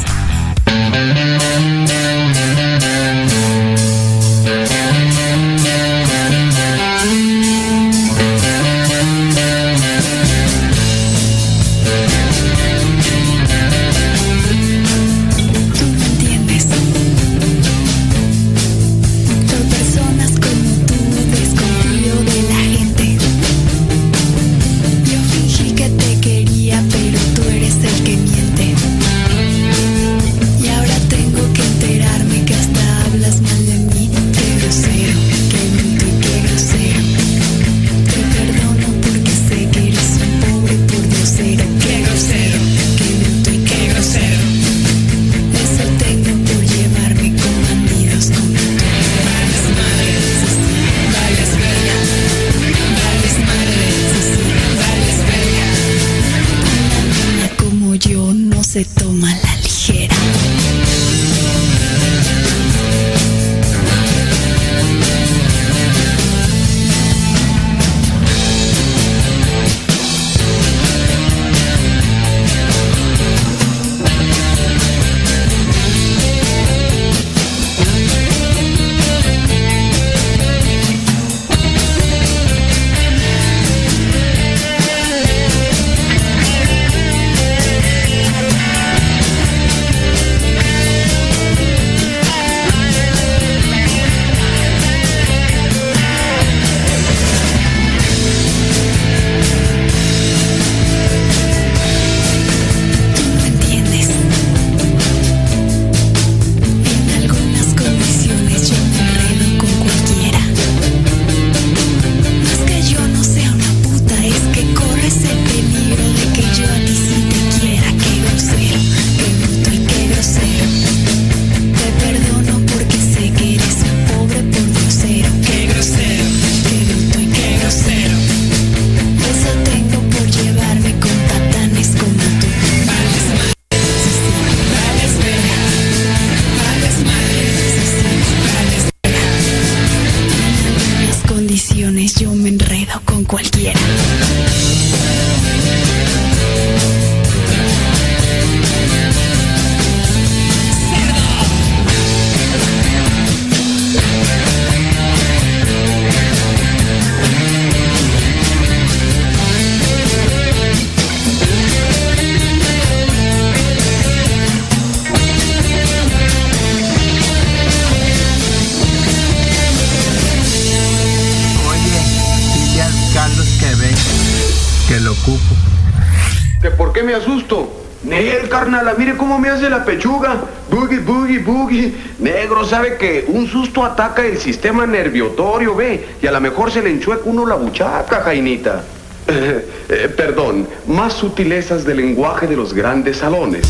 Pechuga. Boogie, boogie, boogie. Negro, sabe que un susto ataca el sistema nerviotorio, ve. Y a lo mejor se le enchueca uno la buchaca, Jainita. Eh, perdón, más sutilezas del lenguaje de los grandes salones.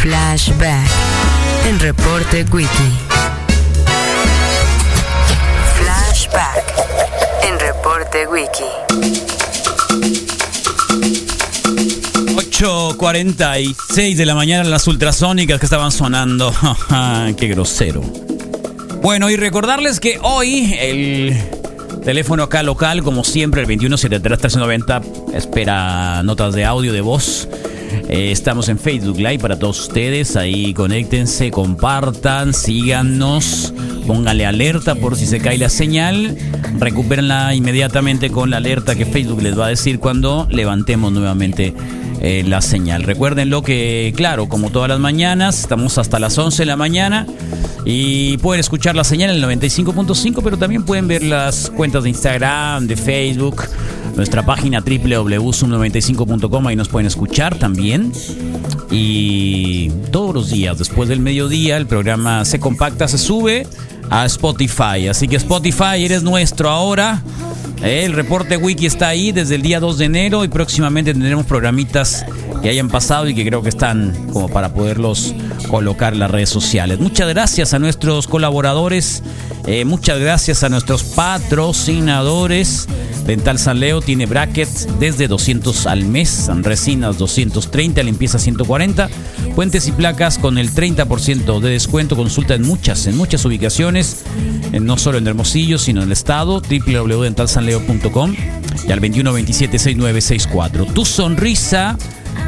Flashback en Reporte Wiki. Flashback en Reporte Wiki. 8.46 de la mañana las ultrasónicas que estaban sonando. Qué grosero. Bueno, y recordarles que hoy el teléfono acá local, como siempre, el 2173-1390, espera notas de audio, de voz. Eh, estamos en Facebook Live para todos ustedes. Ahí conéctense, compartan, síganos, póngale alerta por si se cae la señal. Recupérenla inmediatamente con la alerta que Facebook les va a decir cuando levantemos nuevamente eh, la señal. Recuérdenlo que, claro, como todas las mañanas, estamos hasta las 11 de la mañana y pueden escuchar la señal en el 95.5, pero también pueden ver las cuentas de Instagram, de Facebook, nuestra página www.sum95.com, ahí nos pueden escuchar también. Y todos los días, después del mediodía, el programa se compacta, se sube a Spotify. Así que Spotify, eres nuestro ahora. El reporte wiki está ahí desde el día 2 de enero y próximamente tendremos programitas que hayan pasado y que creo que están como para poderlos colocar en las redes sociales. Muchas gracias a nuestros colaboradores, eh, muchas gracias a nuestros patrocinadores. Dental San Leo tiene brackets desde 200 al mes, resinas 230, limpieza 140, puentes y placas con el 30% de descuento. Consulta en muchas, en muchas ubicaciones, no solo en Hermosillo, sino en el estado, www.dentalsanleo.com y al 21276964. Tu sonrisa,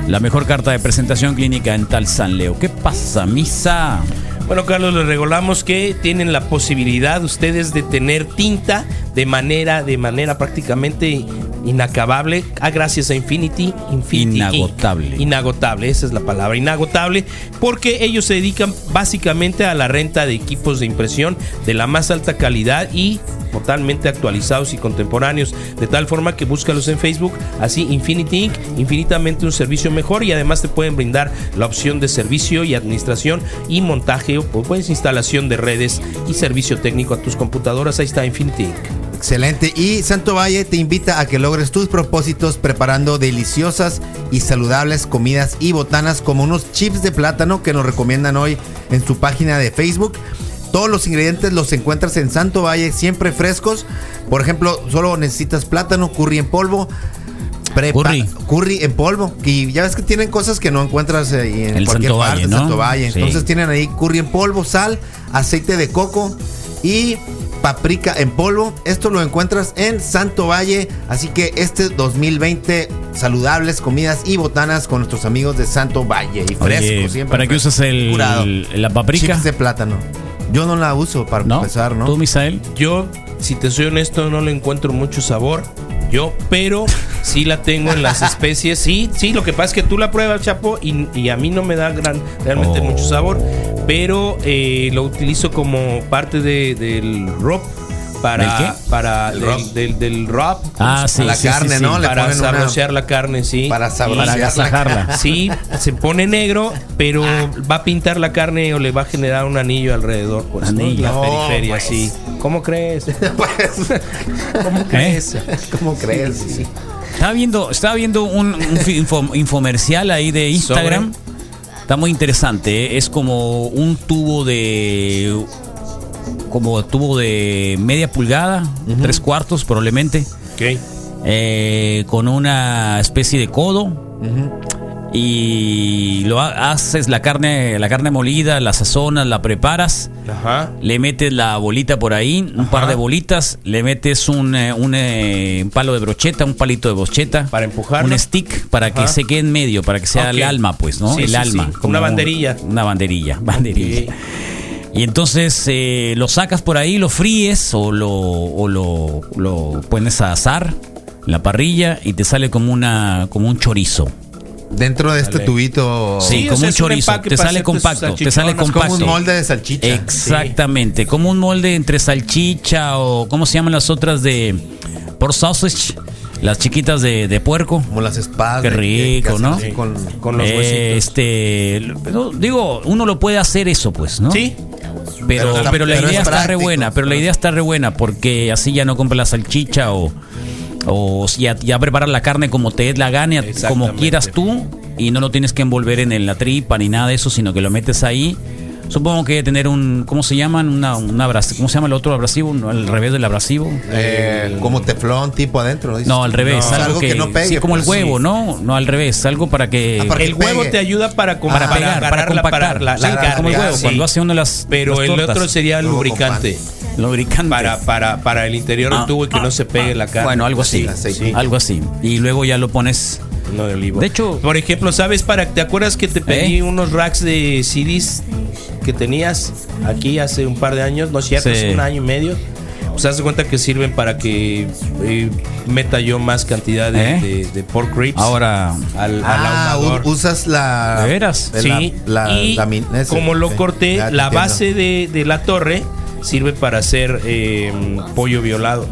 la mejor carta de presentación clínica Dental San Leo. ¿Qué pasa, misa? Bueno, Carlos, les regalamos que tienen la posibilidad ustedes de tener tinta de manera, de manera prácticamente inacabable, ah, gracias a Infinity, Infinity Inagotable. Inc. Inagotable, esa es la palabra, inagotable, porque ellos se dedican básicamente a la renta de equipos de impresión de la más alta calidad y totalmente actualizados y contemporáneos, de tal forma que búscalos en Facebook, así Infinity Inc., infinitamente un servicio mejor y además te pueden brindar la opción de servicio y administración y montaje o pues instalación de redes y servicio técnico a tus computadoras, ahí está Infinity Inc. Excelente. Y Santo Valle te invita a que logres tus propósitos preparando deliciosas y saludables comidas y botanas como unos chips de plátano que nos recomiendan hoy en su página de Facebook. Todos los ingredientes los encuentras en Santo Valle, siempre frescos. Por ejemplo, solo necesitas plátano, curry en polvo. prepa- curry. en polvo. Y ya ves que tienen cosas que no encuentras eh, en El cualquier Santo parte Valle. Santo Valle. Sí. Entonces tienen ahí curry en polvo, sal, aceite de coco y paprika en polvo. Esto lo encuentras en Santo Valle. Así que este 2020, saludables comidas y botanas con nuestros amigos de Santo Valle. Y fresco, Oye, siempre. ¿para qué usas el- la paprika? Chips de plátano. Yo no la uso para empezar, ¿no? ¿Tú, Misael? Yo, si te soy honesto, no le encuentro mucho sabor. Yo, pero sí la tengo en las especies. Sí, sí, lo que pasa es que tú la pruebas, Chapo, y, y a mí no me da gran, realmente Oh. mucho sabor. Pero eh, lo utilizo como parte de- del rub. Para, ¿Del qué? para Del del, rub. del, del rub. Ah, sí, La sí, carne, sí, ¿no? Le para ponen una- la carne, sí. Para Y- saborear Para agasajarla. Sí, se pone negro, pero va a pintar la carne o le va a generar un anillo alrededor, pues, ¿no? Anillo. La No, periferia, pues. sí. ¿Cómo crees? Pues, ¿Cómo crees? ¿Cómo crees? Estaba viendo, estaba viendo un, un infomercial ahí de Instagram. Está muy interesante. ¿eh? Es como un tubo de. Como tubo de media pulgada, tres cuartos probablemente. Ok. eh, con una especie de codo. Y lo ha- haces la carne, la carne molida, la sazonas, la preparas. Ajá. Le metes la bolita por ahí, un par de bolitas, le metes un, eh, un, eh, un palo de brocheta, un palito de brocheta. Para empujarlo. Un stick para que se quede en medio, para que sea el alma, pues, ¿no? Sí, el sí, alma. sí. Una banderilla. Una banderilla, banderilla. Y entonces eh, lo sacas por ahí, lo fríes o lo, o lo, lo pones a asar en la parrilla y te sale como una como un chorizo. Dentro de este tubito. Sí, o como sea, un chorizo. Te sale compacto, te sale compacto. Como un molde de salchicha. Exactamente, como un molde entre salchicha o ¿cómo se llaman las otras de por sausage? Las chiquitas de, de puerco. Como las espadas. Qué de- que- que rico, ¿no? Con, Con los Eh, huesitos. Este, no, digo, uno lo puede hacer eso, pues, ¿no? Sí. Pero, Pero está- pero la pero es idea está re buena, pero la idea está re buena porque así ya no compras la salchicha o, o ya, ya preparar la carne como te dé la gana, como quieras tú y no lo tienes que envolver en el- la tripa ni nada de eso, sino que lo metes ahí. Supongo que debe tener un, ¿cómo se llaman? Una, un abras- ¿Cómo se llama el otro abrasivo? Al revés del abrasivo. eh, como teflón tipo adentro. ¿no? Dices No, al revés. No, algo, que, no pegue. sí, como el pues. huevo, ¿no? No, al revés. Algo para que... Ah, para que El huevo te ayuda para, com- para, pegar, para compactar. la, Sí, la carne. como el huevo, sí. cuando hace uno las Pero las el otro sería lubricante. Lubricante. Para, para, para el interior del Ah, tubo y que no se pegue la carne. Bueno, algo así. aceite. Algo así. Y luego ya lo pones No de olivo. De hecho- por ejemplo, ¿sabes para te acuerdas que te pedí ¿Eh? unos racks de CDs que tenías aquí hace un par de años? No cierto, Sí. hace un año y medio. Pues haz de cuenta que sirven para que eh, meta yo más cantidad de, ¿Eh? de- de pork ribs Ahora, al, al Ah, usas la. ¿De veras? Sí, La, y la como lo corté, la entiendo. base de, de la torre sirve para hacer eh, pollo violado.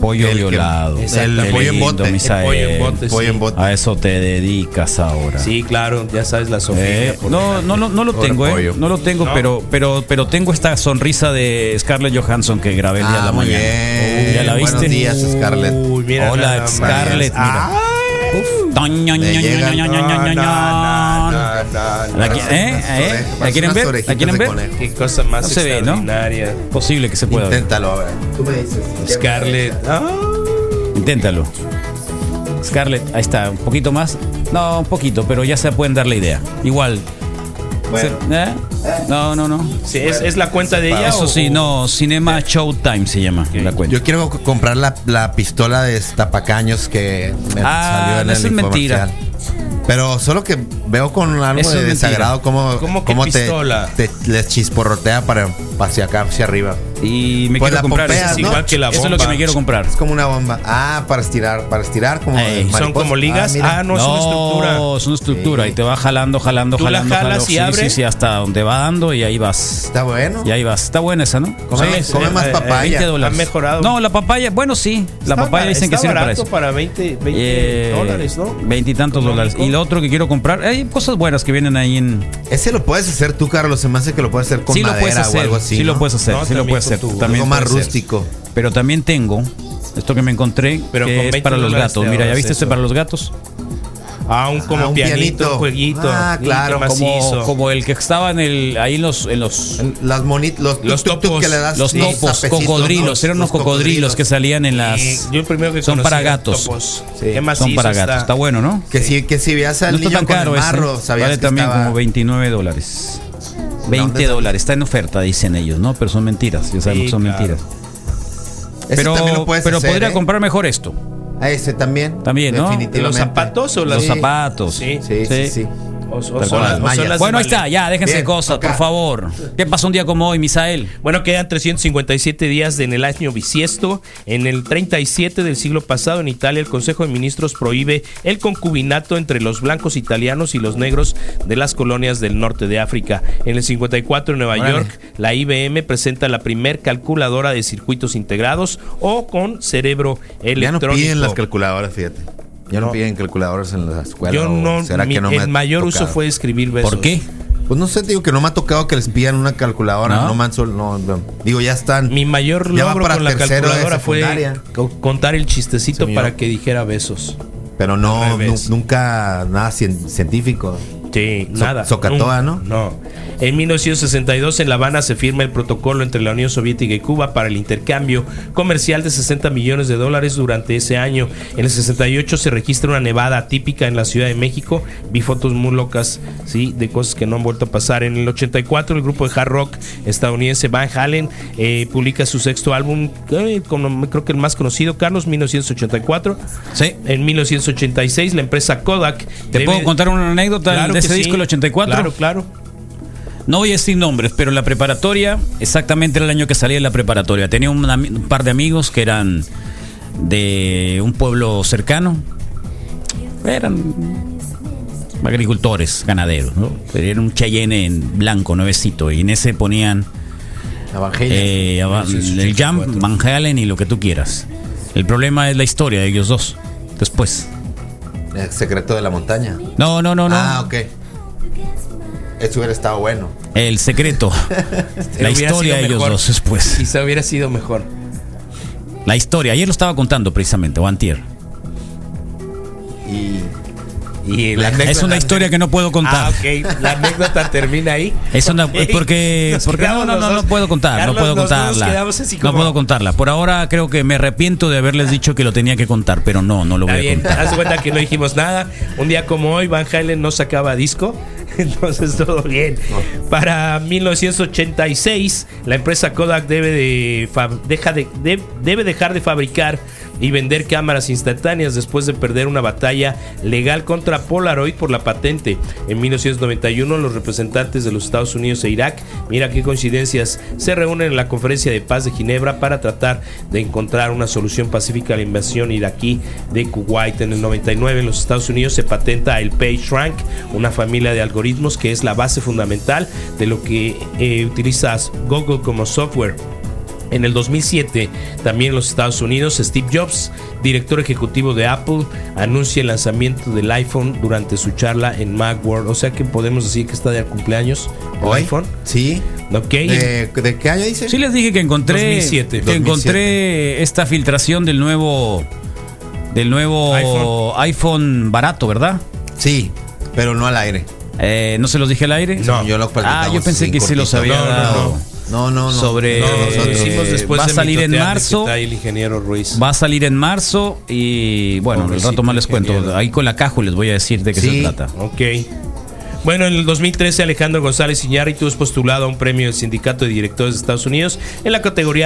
pollo El que- violado. el Qué pollo en lindo, bote. El pollo en bote, Pollo sí. en bote. A eso te dedicas ahora. Sí, claro, ya sabes la sofía. Eh, no, no, no, no lo tengo, eh. No lo tengo, No. pero, pero, pero tengo esta sonrisa de Scarlett Johansson que grabé el día de Ah, la muy mañana. bien. ¿Ya la viste? Buenos días, Scarlett. Uy, mira Hola. Scarlett, mira. Ay, ¿La eh? ¿Eh? Unas ¿La quieren ver? ¿La quieren ver? Qué cosa más No se ve, ¿no? extraordinaria. Posible que se pueda ver. Inténtalo, a ver. Tú me dices. Scarlett. Ah. Inténtalo. Scarlett, ahí está, un poquito más. No, un poquito, pero ya se pueden dar la idea. Igual. Bueno. ¿eh? No, no, no. Sí, ¿es, es la cuenta de ella? Eso o- sí, no, Cinema Showtime se llama la cuenta. Yo quiero co- comprar la, la pistola de tapacaños que me Ah, salió en eso el es mentira. Pero solo que veo con algo Eso es de desagrado cómo, ¿Cómo cómo te, te les chisporrotea para hacia acá, hacia arriba. Y me Pues quiero la comprar pompeas, eso. ¿no? igual que la Eso es lo que bomba. me quiero comprar. Es como una bomba. Ah, para estirar, para estirar como Ey, ¿Son como ligas? mira. Ah, no, es una estructura. No, es una estructura y te va jalando, jalando, ¿Tú la jalando. jalas jalando. y sí, abre? sí, sí, hasta donde va dando y ahí vas. Está bueno. Y ahí vas. Está buena esa, ¿no? Come, Sí, come sí. más eh, papaya. 20 dólares. Han mejorado. No, la papaya, bueno, sí. La Está papaya dicen que está sirve para barato eso. para 20, 20 Eh, dólares, ¿no? Veintitantos Económico. dólares. Y lo otro que quiero comprar, hay cosas buenas que vienen ahí en. Ese lo puedes hacer tú, Carlos. Se me hace que lo puedes hacer con madera puedes hacer. o algo así. sí lo ¿no? puedes hacer. No, sí lo puedes con hacer. tu- También Algo más ser. rústico. Pero también tengo esto que me encontré, Pero que es 20 para los gatos. Mira, ¿ya viste este para los gatos? Ah, un como Ah, un pianito, pianito. un jueguito. Ah, claro, Como, como el que estaba en el, ahí en los, en los, Las monitas, los, Los tuk, tuk, tuk topos, que le das. los sí, topos, cocodrilos, eran unos Los cocodrilos que salían en las. Sí, yo el primero que son para gatos. topos. Sí, Qué Son para está. gatos. Está bueno, ¿no? Que si, que si veas al No niño tan con caro el marro, ese. sabías Vale que también estaba- como 29 dólares. 20 ¿Dónde está? dólares. Está en oferta, dicen ellos, ¿no? Pero son mentiras. Ya sabemos Sí, que son claro. mentiras. Ese Pero, también lo puedes pero hacer, podría ¿eh? comprar mejor esto. A ese también. También, ¿no? Definitivamente. ¿Los zapatos o las- Los Sí. zapatos. Sí. Sí, sí, sí. O, o Tal son cual. las- o son mallas. las Bueno, ahí está, ya, déjense Bien, cosas, acá. por favor. ¿Qué pasó un día como hoy, Misael? Bueno, quedan 357 días en el año bisiesto. En el 37 del siglo pasado, en Italia, el Consejo de Ministros prohíbe el concubinato entre los blancos italianos y los negros de las colonias del norte de África. En el 54, en Nueva Órale. York, la IBM presenta la primer calculadora de circuitos integrados o con cerebro Ya electrónico. no piden las calculadoras, fíjate. Ya no, No. piden calculadoras en la escuela. Yo no, ¿será mi- que no me el mayor uso fue escribir besos. ¿Por qué? Pues no sé, digo que no me ha tocado que les pidan una calculadora. ¿No? No, man, sol- no, no. Digo, ya están. Mi mayor logro para con la calculadora fue contar el chistecito para que dijera besos. Pero no, nunca nada cien- científico. Sí, So- nada. Socatoa, Nun- No. En 1962 en La Habana se firma el protocolo entre la Unión Soviética y Cuba para el intercambio comercial de 60 millones de dólares durante ese año. En el 68 se registra una nevada atípica en la Ciudad de México. Vi fotos muy locas, sí, de cosas que no han vuelto a pasar. En el 84 el grupo de hard rock estadounidense Van Halen eh, publica su sexto álbum, eh, con- creo que el más conocido, Carlos, 1984. Sí. En 1986 la empresa Kodak. ¿Te debe- puedo contar una anécdota Claro de ese sí. disco, el 84? Claro, claro. No voy a decir nombres, pero la preparatoria, exactamente era el año que salía de la preparatoria. Tenía un, un par de amigos que eran de un pueblo cercano. Eran agricultores, ganaderos, ¿no? Pero Era un Cheyenne en blanco, nuevecito. Y en ese ponían eh, el Jump, Van Halen y lo que tú quieras. El problema es la historia de ellos dos. Después. El secreto de la montaña. No, no, no, no. Ah, ok. Eso hubiera estado bueno. El secreto. la historia de ellos mejor. dos después. Quizá hubiera sido mejor. La historia, ayer lo estaba contando precisamente, o antier. Y. Y La Es una historia que no puedo contar. Ah, ok. La anécdota termina ahí. Es una, Ok. porque, porque no, no, no, no puedo contar, Carlos, no puedo contarla. así No como- puedo contarla. Por ahora creo que me arrepiento de haberles dicho que lo tenía que contar, pero no, no lo Está voy a bien, contar. haz cuenta que no dijimos nada. Un día como hoy, Van Halen no sacaba disco. Entonces todo bien. Para 1986, la empresa Kodak debe, de, deja de, de- debe dejar de fabricar y vender cámaras instantáneas después de perder una batalla legal contra Polaroid por la patente. En 1991 los representantes de los Estados Unidos e Irak, mira qué coincidencias, se reúnen en la conferencia de paz de Ginebra para tratar de encontrar una solución pacífica a la invasión iraquí de Kuwait. En el 99 en los Estados Unidos se patenta el PageRank, una familia de algoritmos que es la base fundamental de lo que eh, utiliza Google como software. En el 2007, también en los Estados Unidos, Steve Jobs, director ejecutivo de Apple, anuncia el lanzamiento del iPhone durante su charla en Macworld. O sea que podemos decir que está de cumpleaños el ¿Hoy? iPhone. Sí. Ok. ¿De, de qué año dice? Sí les dije que encontré 2007. que encontré esta filtración del nuevo del nuevo iPhone. iPhone, barato, ¿verdad? Sí, pero no al aire. Eh, ¿No se los dije al aire? No, yo lo Ah, yo pensé que se los cortito. había No, no, dado. No, no, no. Sobre No, lo eh, hicimos después va a de salir en marzo. el ingeniero Ruiz. Va a salir en marzo y bueno, Pobrecito rato más les cuento. Ahí con la caja les voy a decir de qué Sí. se trata. Ok. Bueno, en el 2013 Alejandro González Iñárritu es postulado a un premio del Sindicato de Directores de Estados Unidos en la categoría